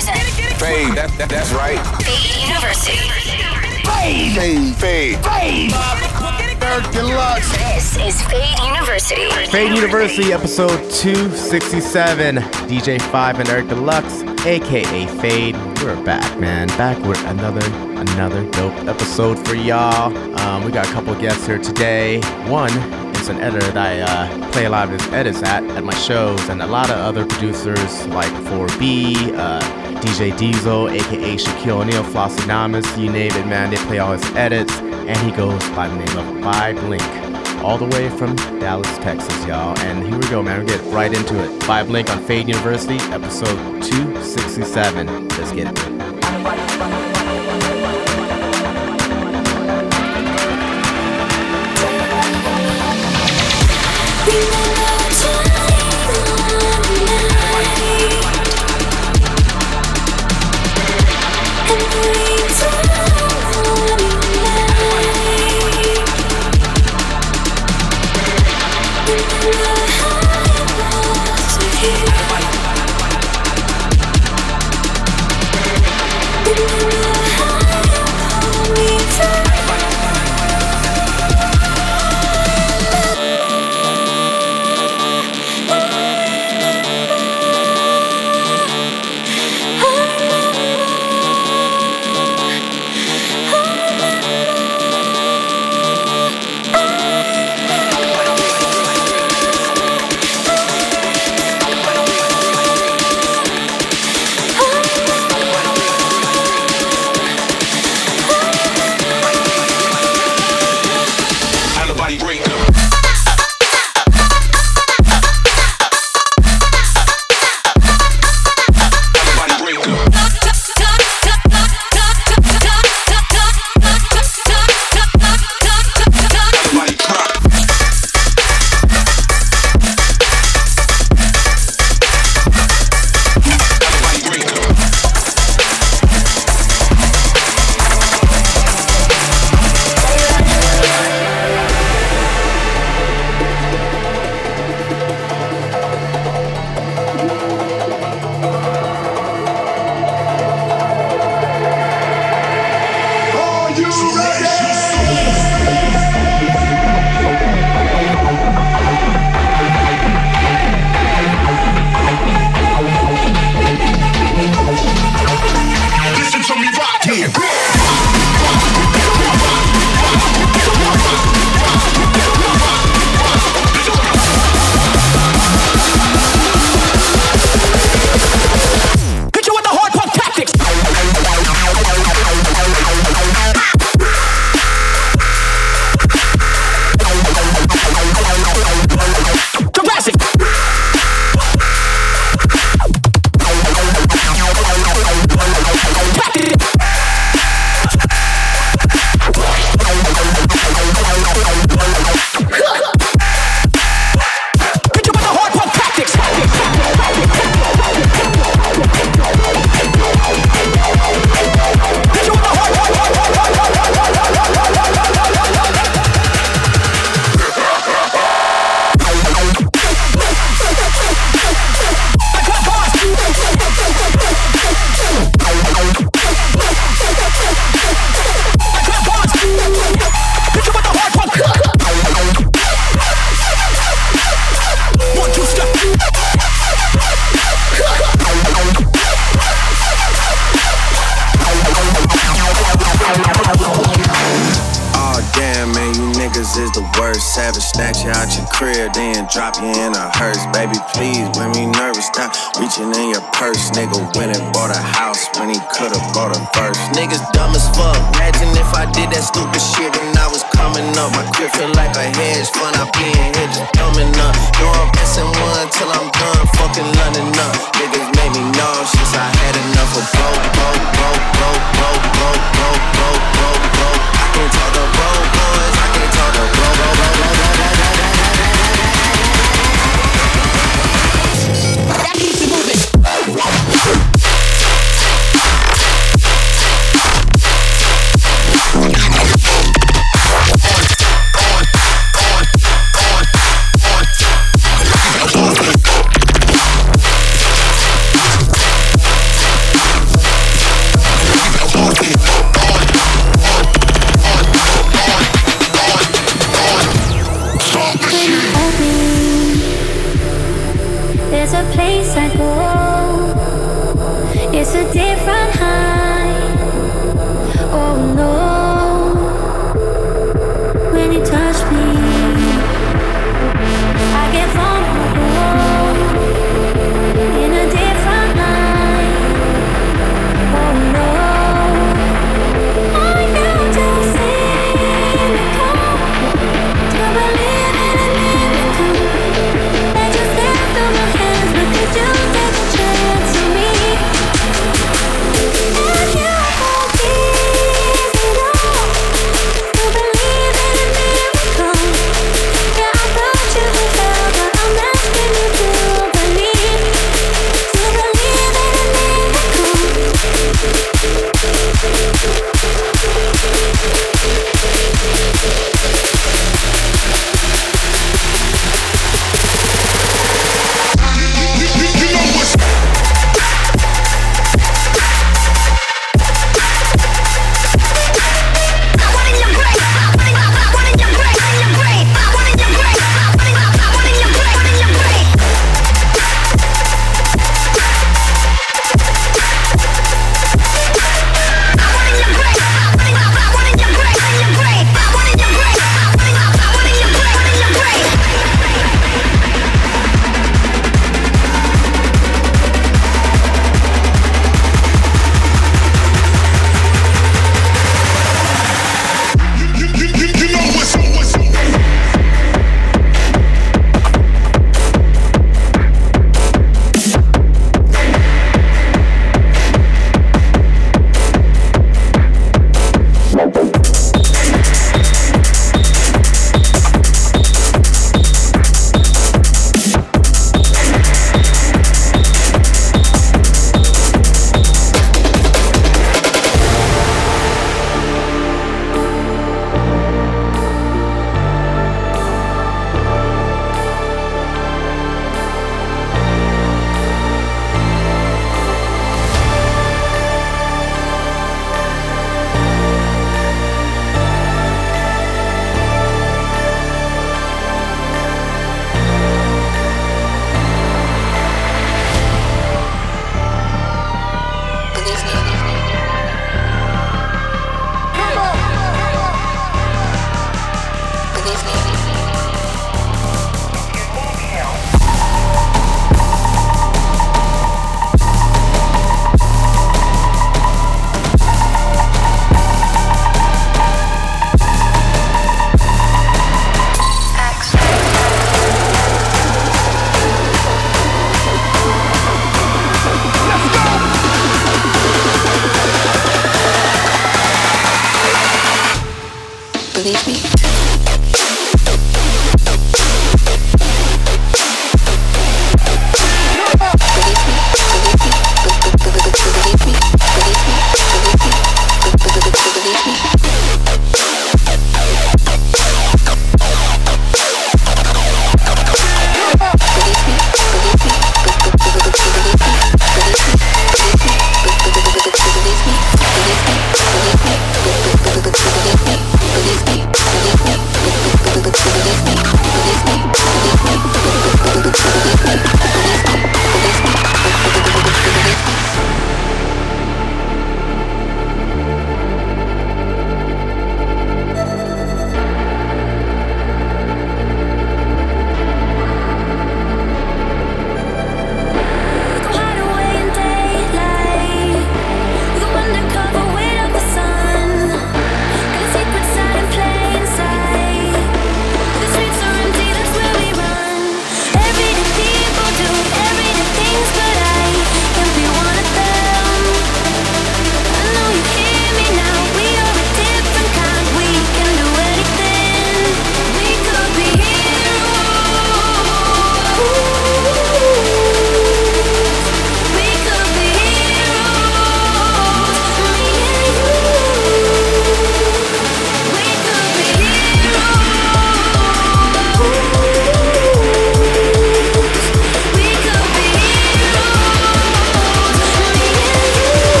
present Fade, that, that, that's right. Fade University. Fade, fade, fade. Eric Deluxe. This is Fade University. Fade University, episode 267. DJ Five and Eric Deluxe, aka Fade. We're back, man. Back with another another dope episode for y'all. Um, we got a couple guests here today. One is an editor that I uh, play a lot of his edits at at my shows, and a lot of other producers like 4B, uh, DJ Diesel, aka Shaquille O'Neal, Flosstradamus, you name it, man. They play all his edits, and he goes by the name of Vibelink, all the way from Dallas, Texas, y'all. And here we go, man. We get right into it. Vibelink on Fade University, episode 267. Let's get it. Savage snatch you out your crib, then drop you in a hearse. Baby, please, when me nervous, stop reaching in your purse. Nigga went and bought a house when he could've bought a verse. Niggas dumb as fuck. Imagine if I did that stupid shit when I was coming up. My crib feel like a hedge fund. I be in here just coming up. No, I'm missing one till I'm done fucking London up. Niggas made me nauseous. I had enough of broke, broke, broke, broke, broke, broke, broke, broke, broke, broke. I can't talk to broke boys. I can't talk to broke, broke, broke, broke,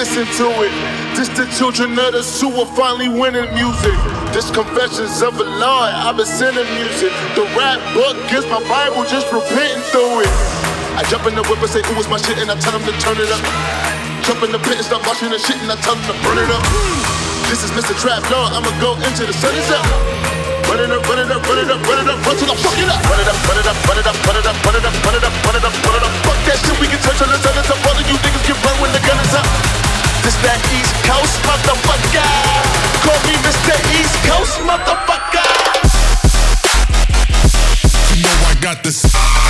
listen to it. This the children of the sewer finally winning music. This confessions of a Lord, I've been sending music. The rap book is my Bible, just repenting through it. I jump in the whip and say, ooh, it's my shit, and I tell them to turn it up. Jump in the pit and start washing the shit, and I tell them to burn it up. This is Mr. Trap Lord, I'ma go into the sun is up. Run it up, run it up, run it up, run it up, run till I fuck it up. Run it up, run it up, run it up, run it up, run it up, run it up, run it up, run it up. Fuck that shit, we can touch on the sun is up. All of you niggas get burned when the gun is up. This that East Coast motherfucker. Call me Mr. East Coast motherfucker. You know I got this.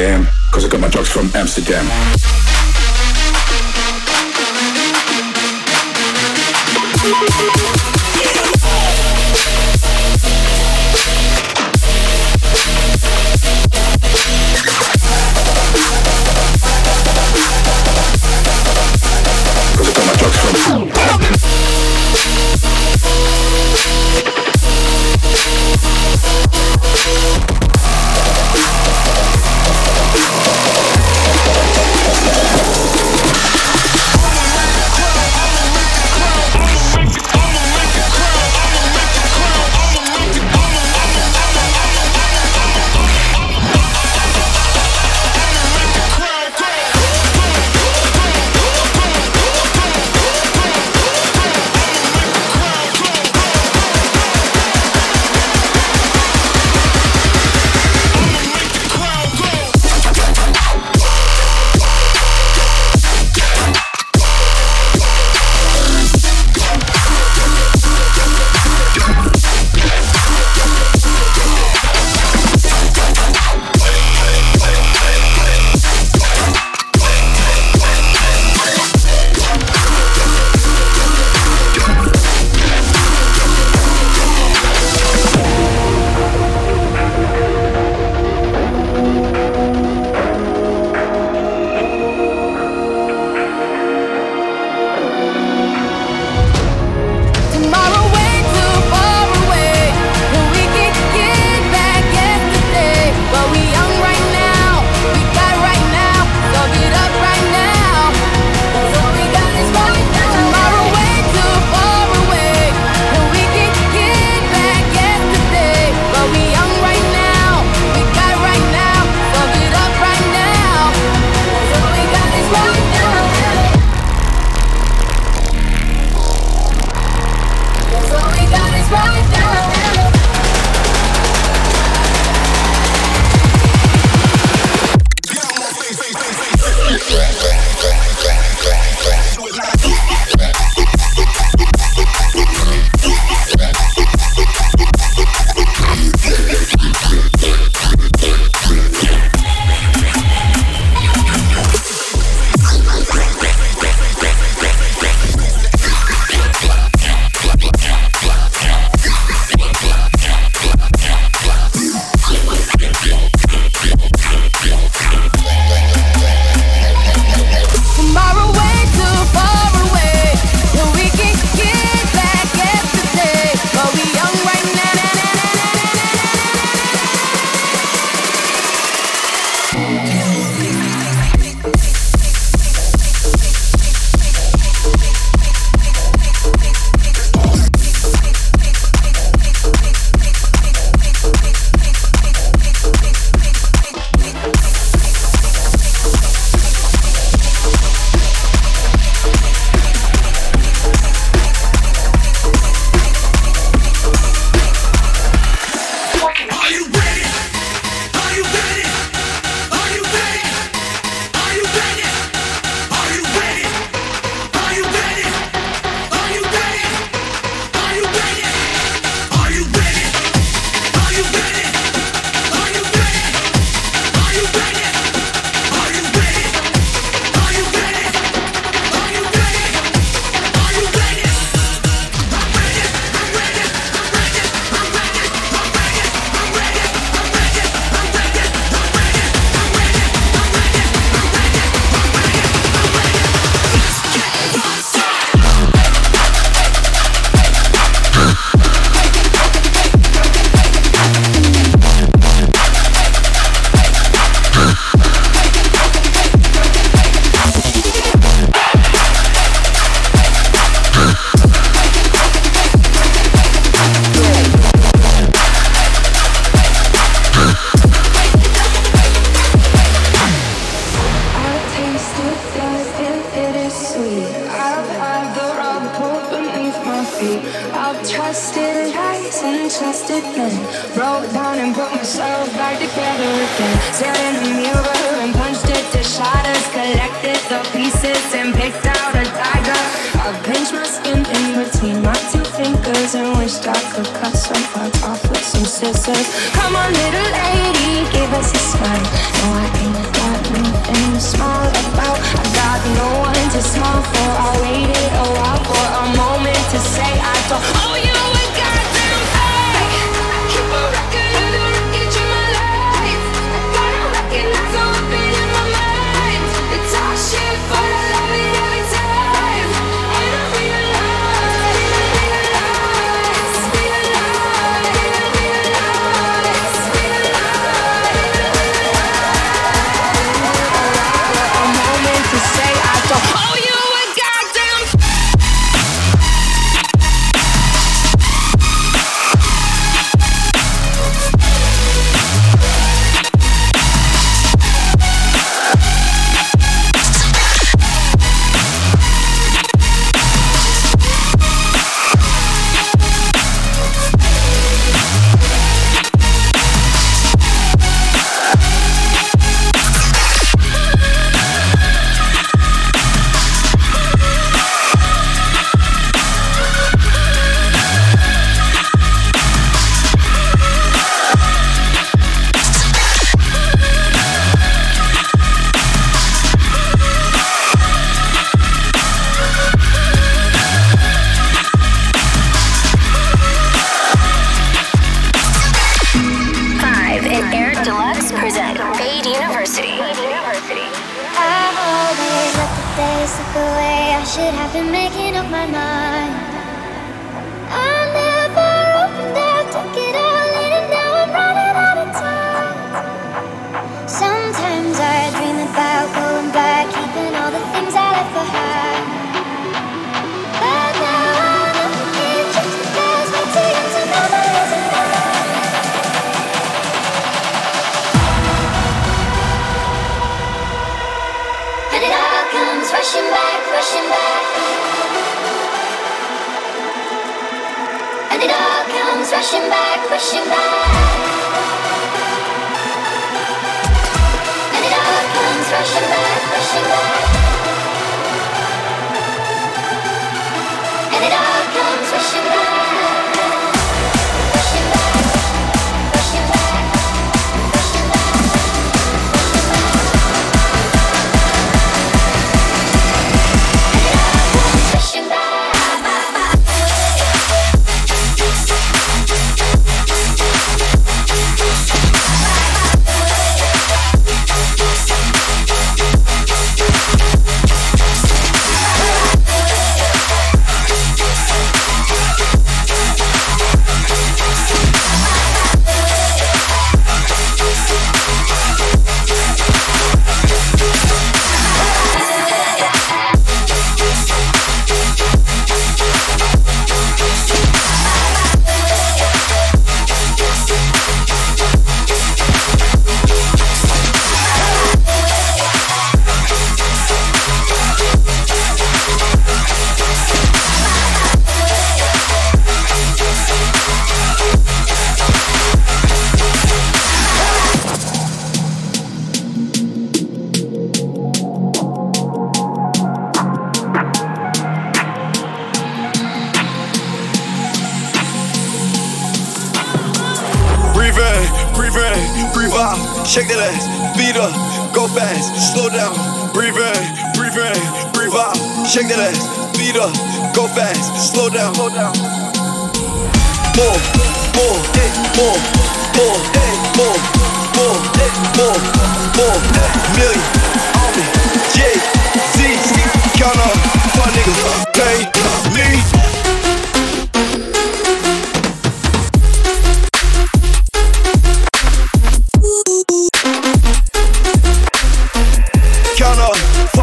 I am, cause I got my drugs from Amsterdam.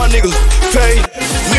niggas paid.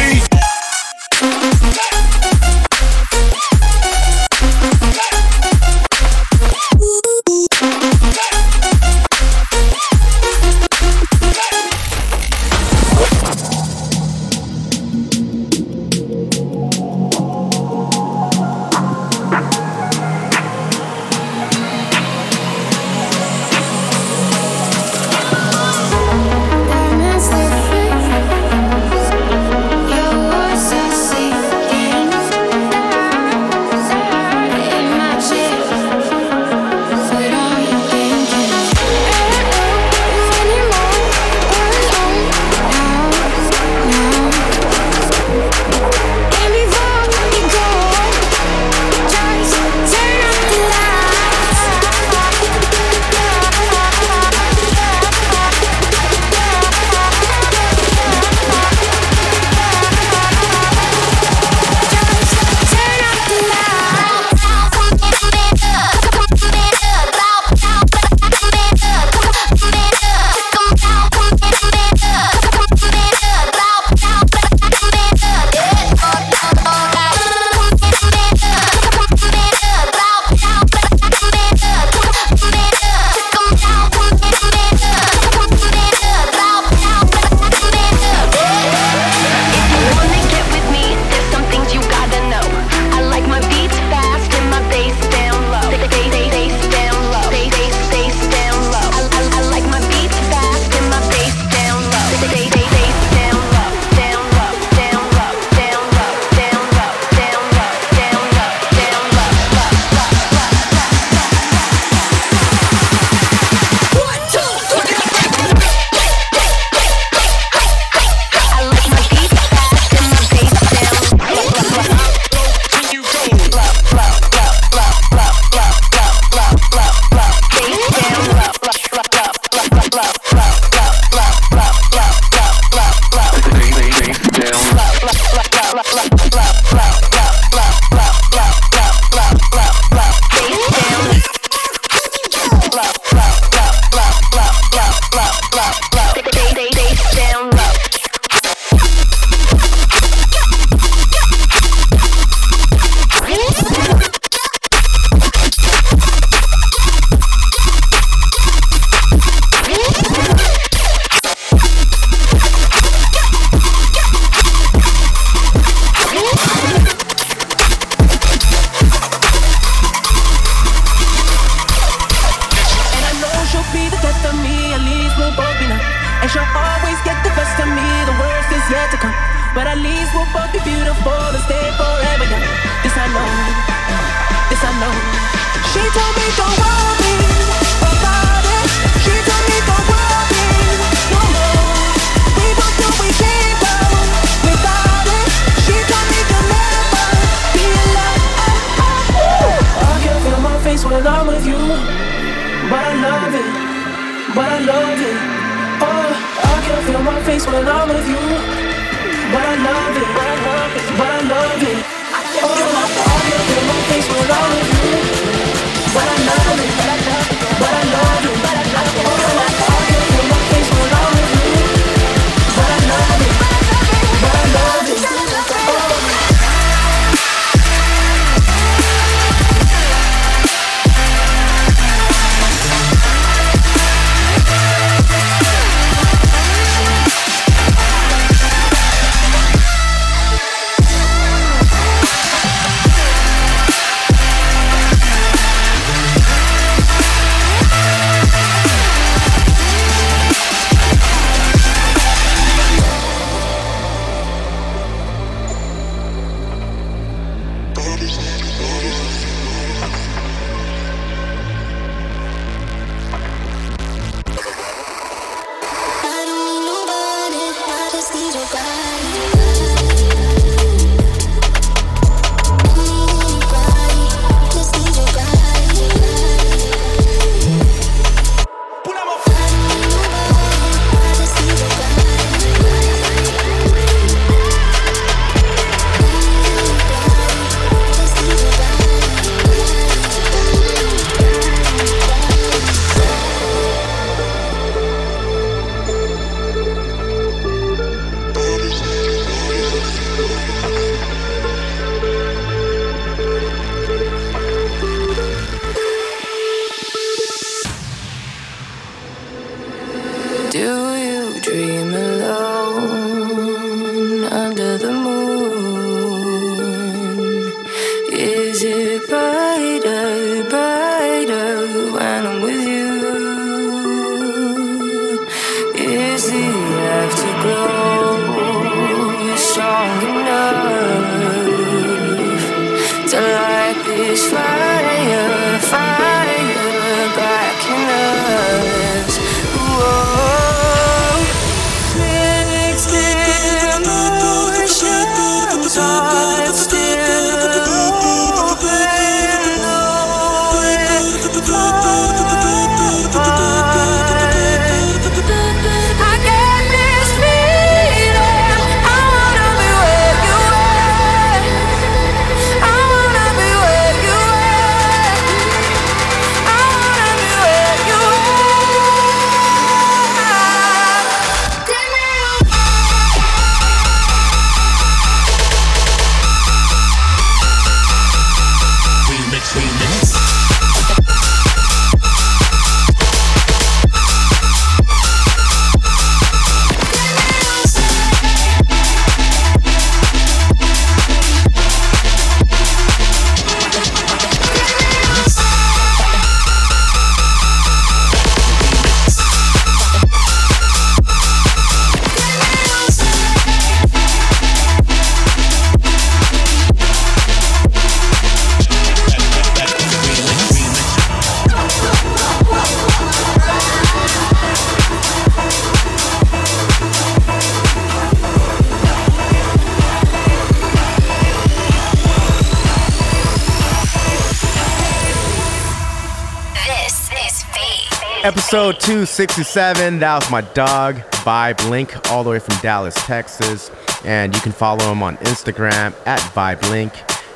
Episode 267. That was my dog, Vibelink, all the way from Dallas, Texas. And you can follow him on Instagram at Vibelink.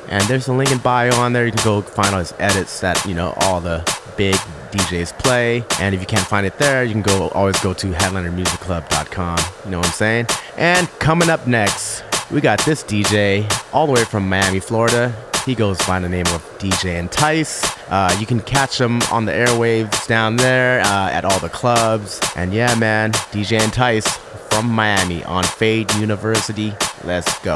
And there's a link in bio on there. You can go find all his edits that, you know, all the big DJs play. And if you can't find it there, you can go always go to headlinermusicclub.com. You know what I'm saying? And coming up next, we got this DJ all the way from Miami, Florida. He goes by the name of DJ Entice. Uh, you can catch him on the airwaves down there uh, at all the clubs. And yeah, man, DJ Entice from Miami on Fade University. Let's go.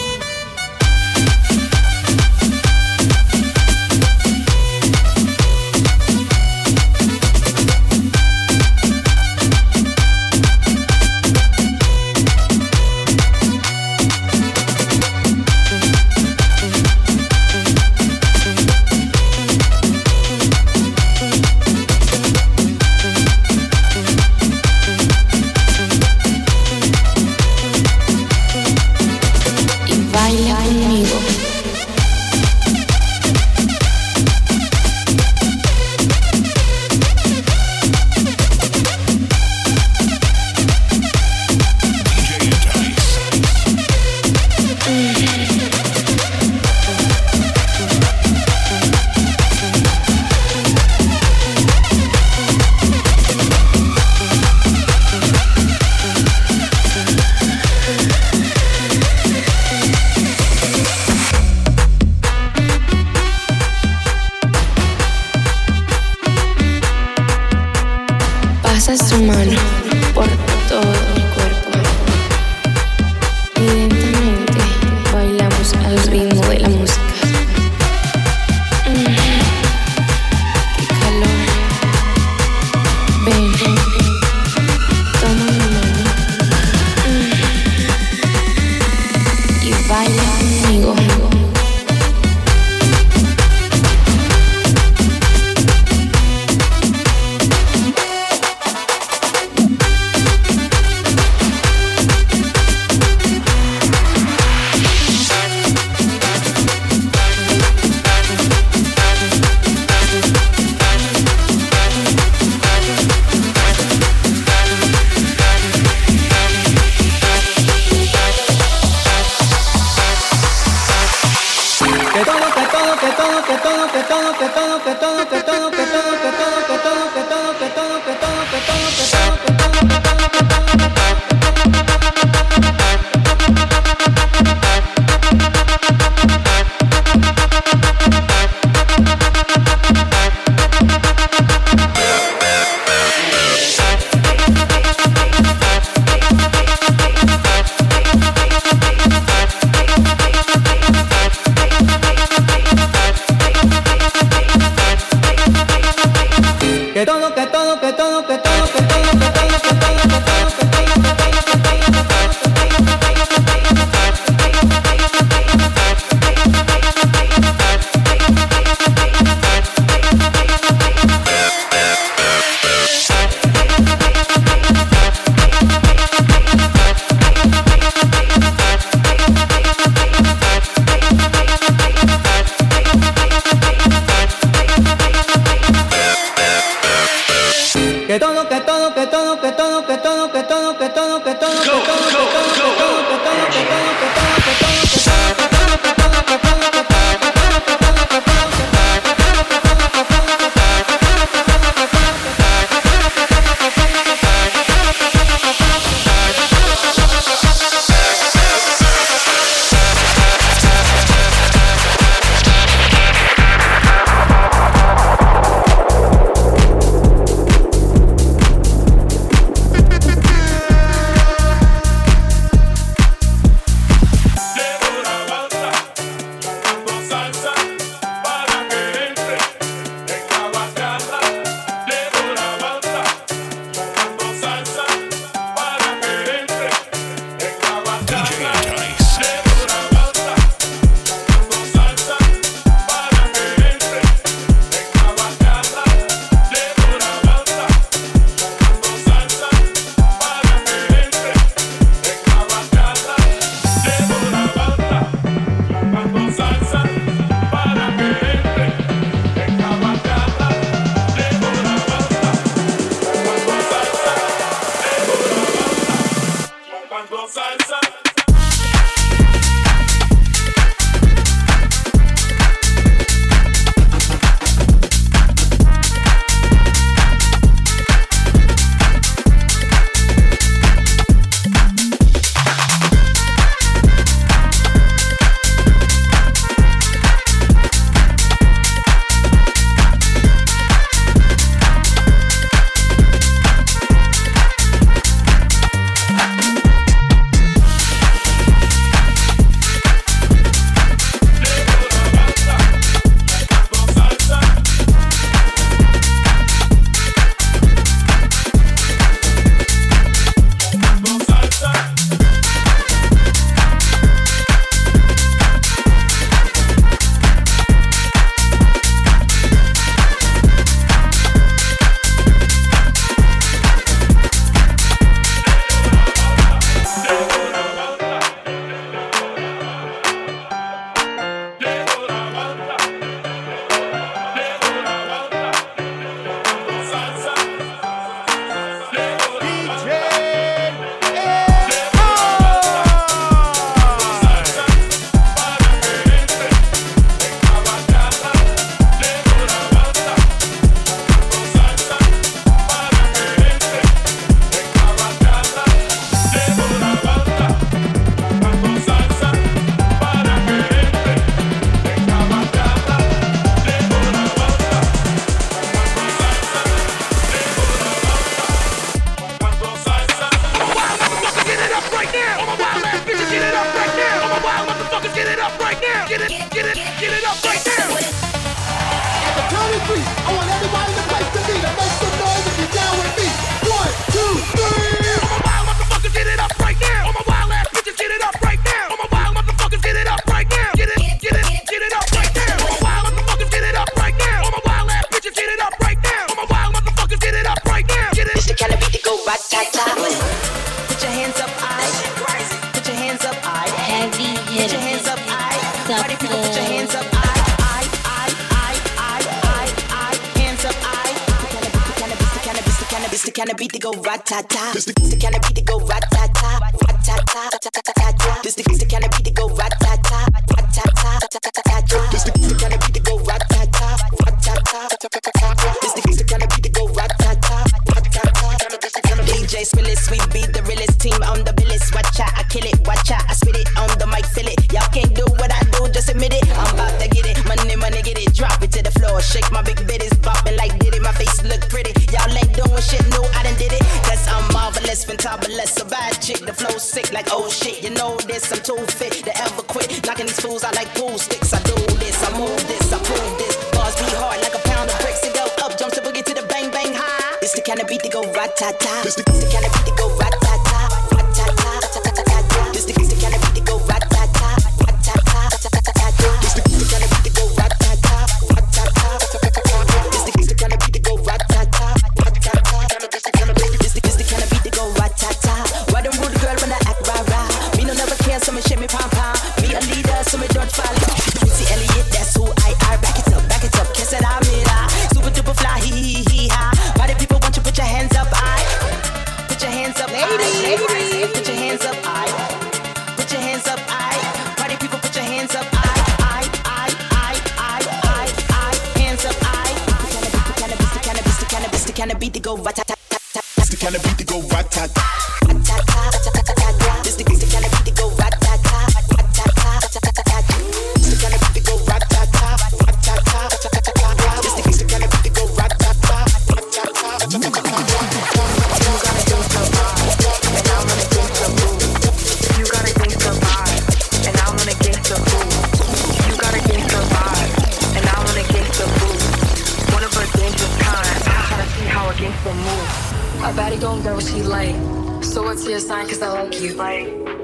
todo, que todo, que todo, que todo, que todo, que todo, que todo, que todo, que todo.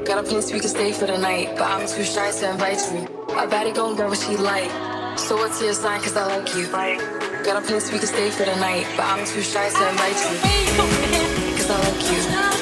Got a place we can stay for the night, but I'm too shy to invite you. My body gon' grab what she like. So what's your sign? Cause I like you. Got a place we can stay for the night, but I'm too shy to invite you. Cause I like you.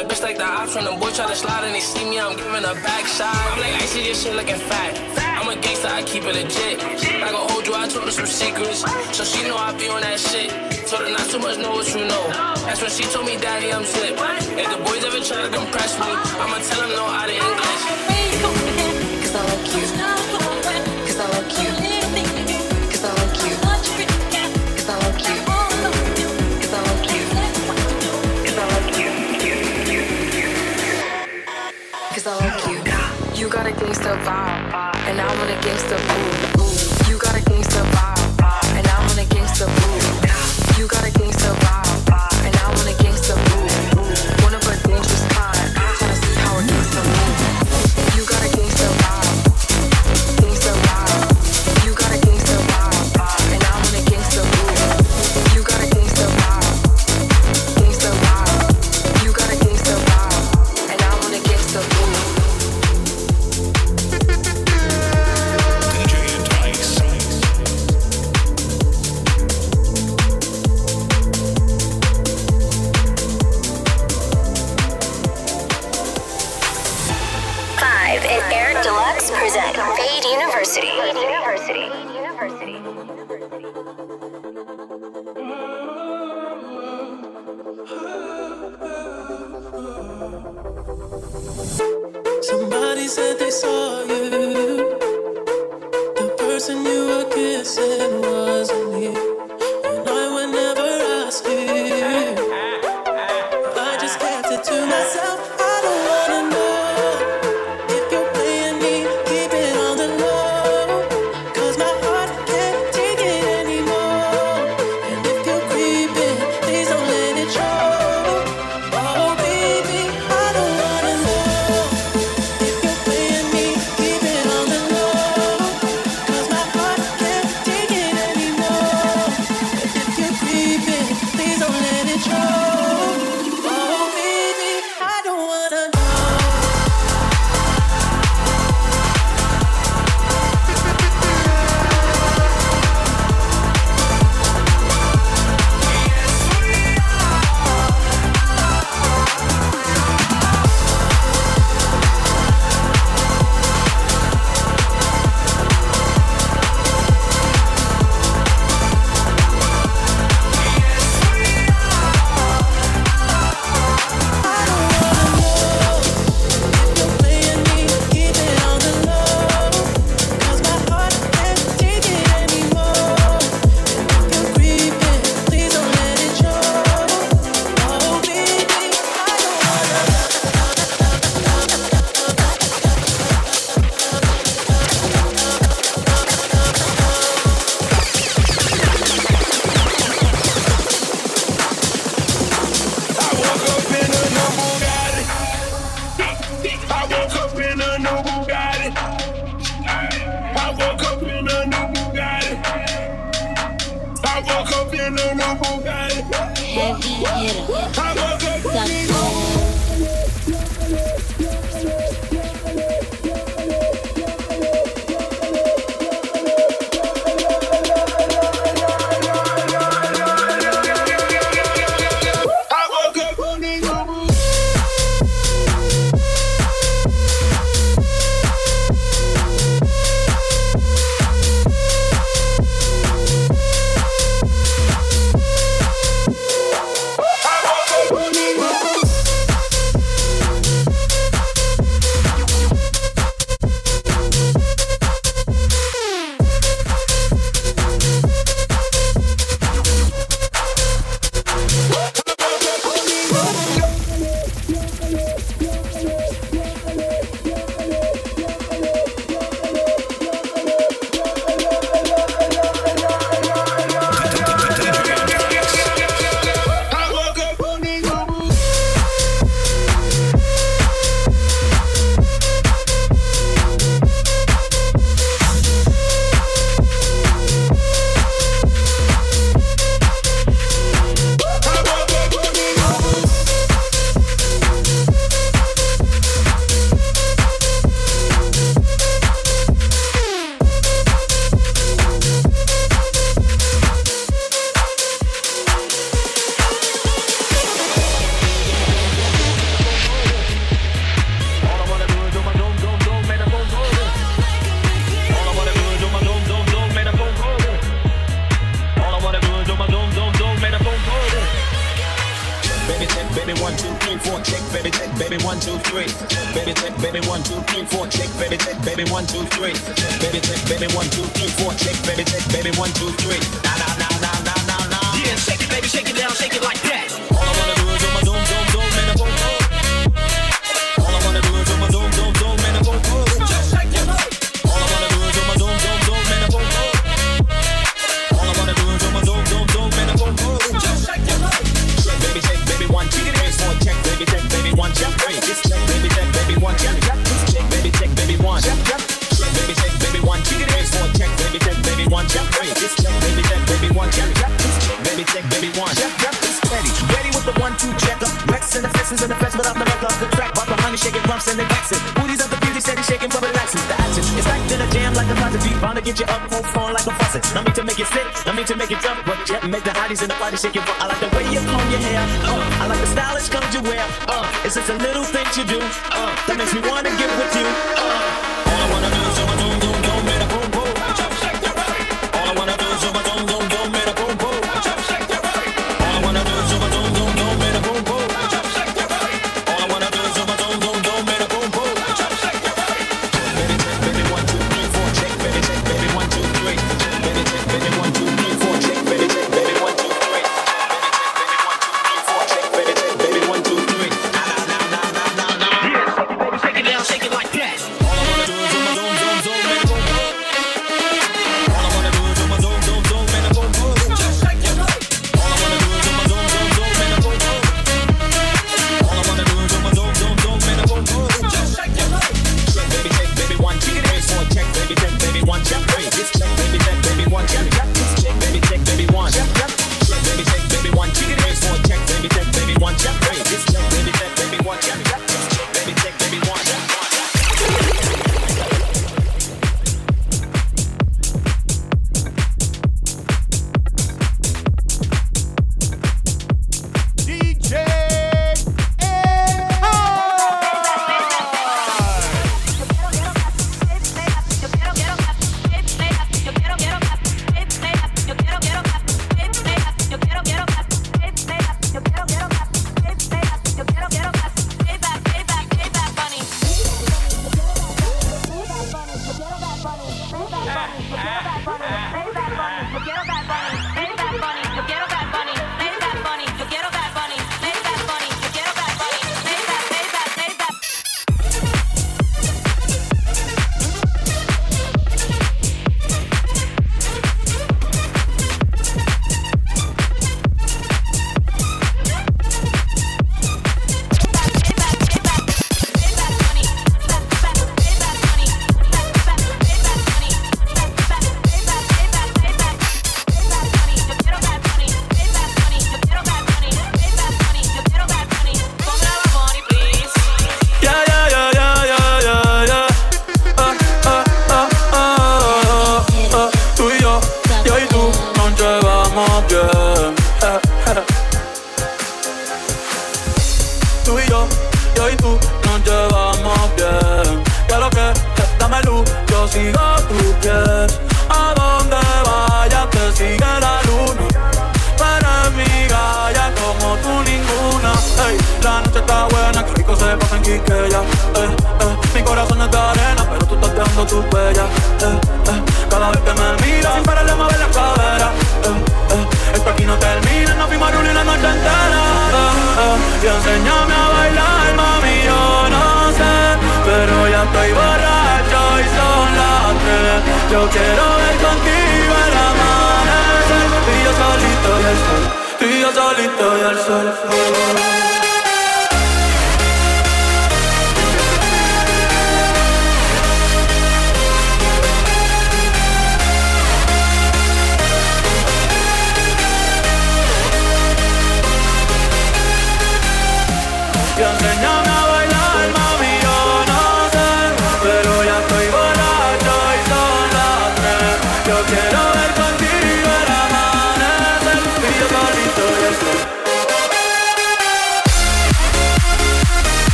that bitch like the ops when them boys try to slide and they see me, I'm giving a backside. I'm like, I see this shit looking fat. I'm a gangster, I keep it legit. I I hold you, I told her some secrets. So she know I be on that shit. Told her not too much, know what you know. That's when she told me, Daddy, I'm sick. If the boys ever try to compress me, I'ma tell them no didn't English. gangsta vibe, uh, and I'm on a gangsta move. You got a gangsta vibe, uh, and I'm on a gangsta move. tu huella. Eh, eh. Cada vez que me miras, sin parar de mover la cadera. Eh, eh. Esto aquí no termina, nos fuimos a reunir la noche entera. Eh, eh. Y enséñame a bailar, mami, yo no sé. Pero ya estoy borracho y son las tres. Yo quiero ver contigo el amanecer. Y yo solito y el sol. Tú y yo solito y el sol.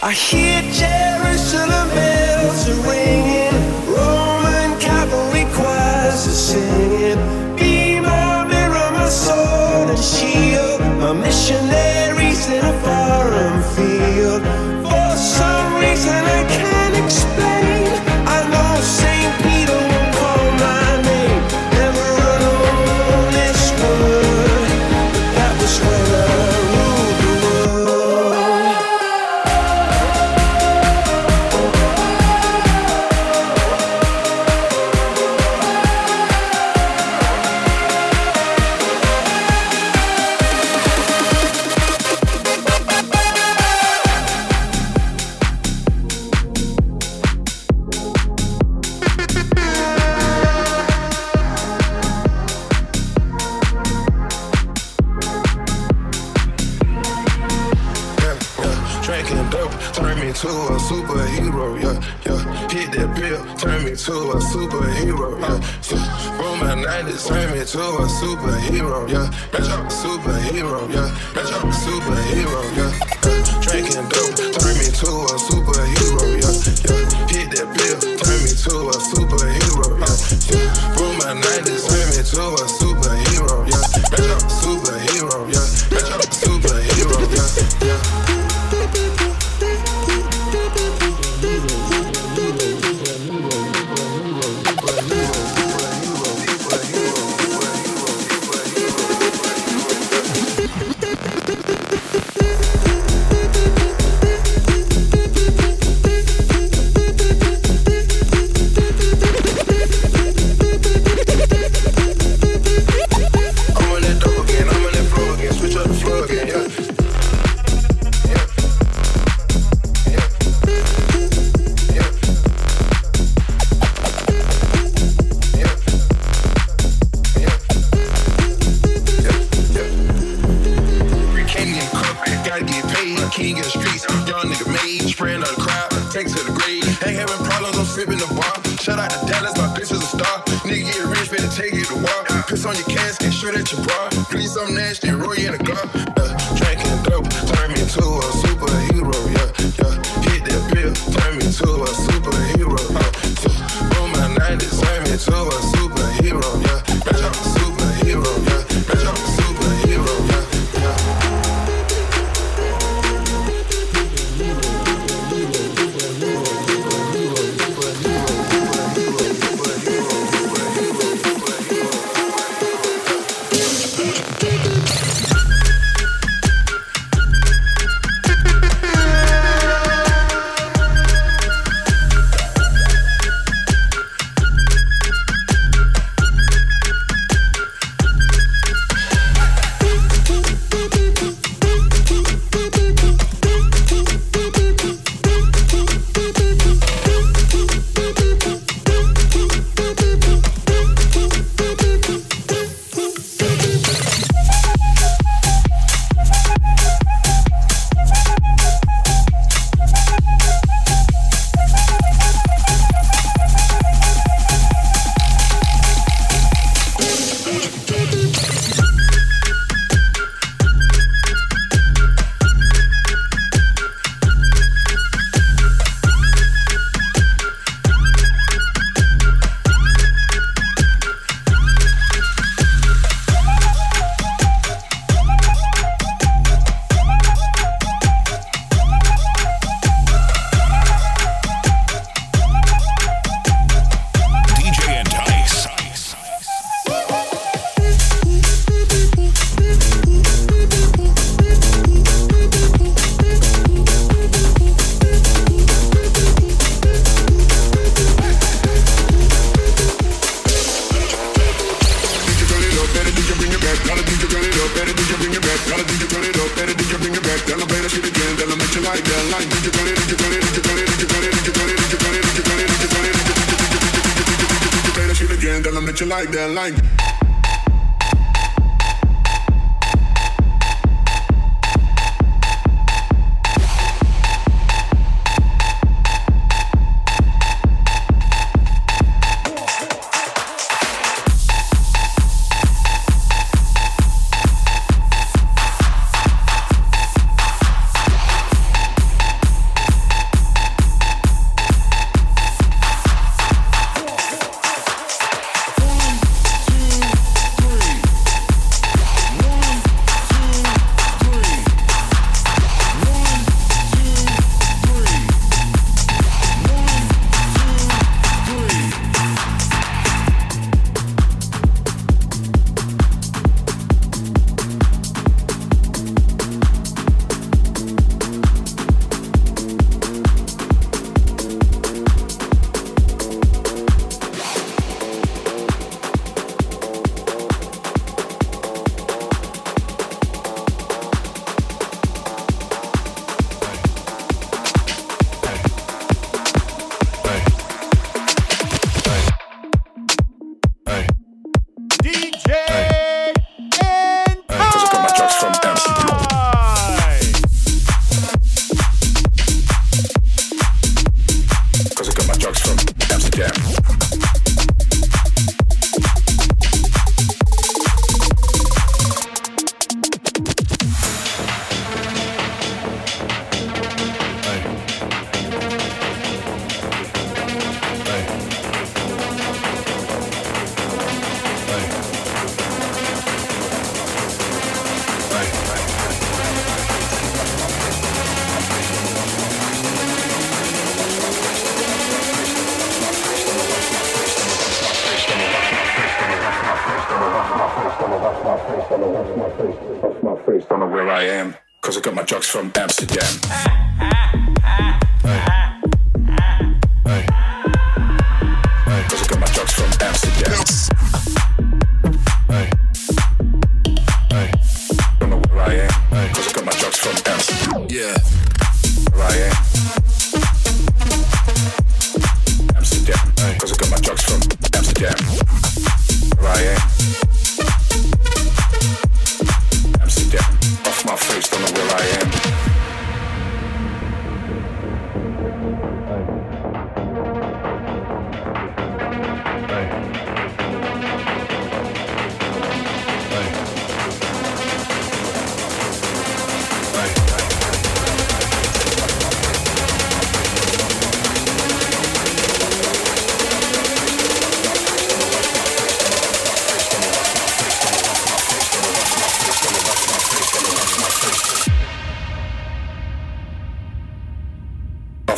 I hear just superhero,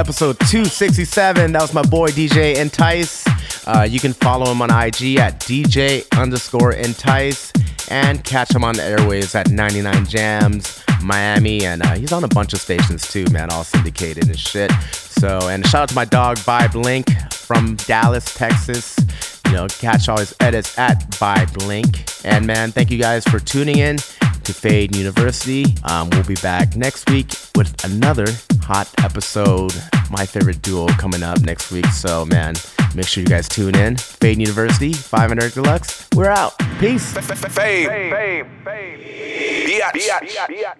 Episode 267. That was my boy DJ Entice. Uh, you can follow him on IG at DJ underscore Entice and catch him on the airways at 99 Jamz, Miami. And uh, he's on a bunch of stations too, man, all syndicated and shit. So, and shout out to my dog Vibelink from Dallas, Texas. You know, catch all his edits at Vibelink. And man, thank you guys for tuning in to Fade University. Um, we'll be back next week with another hot episode. My favorite duo coming up next week. So, man, make sure you guys tune in. Fade University, 500 Deluxe. We're out. Peace. Fame. Fame. Biatch. Biatch.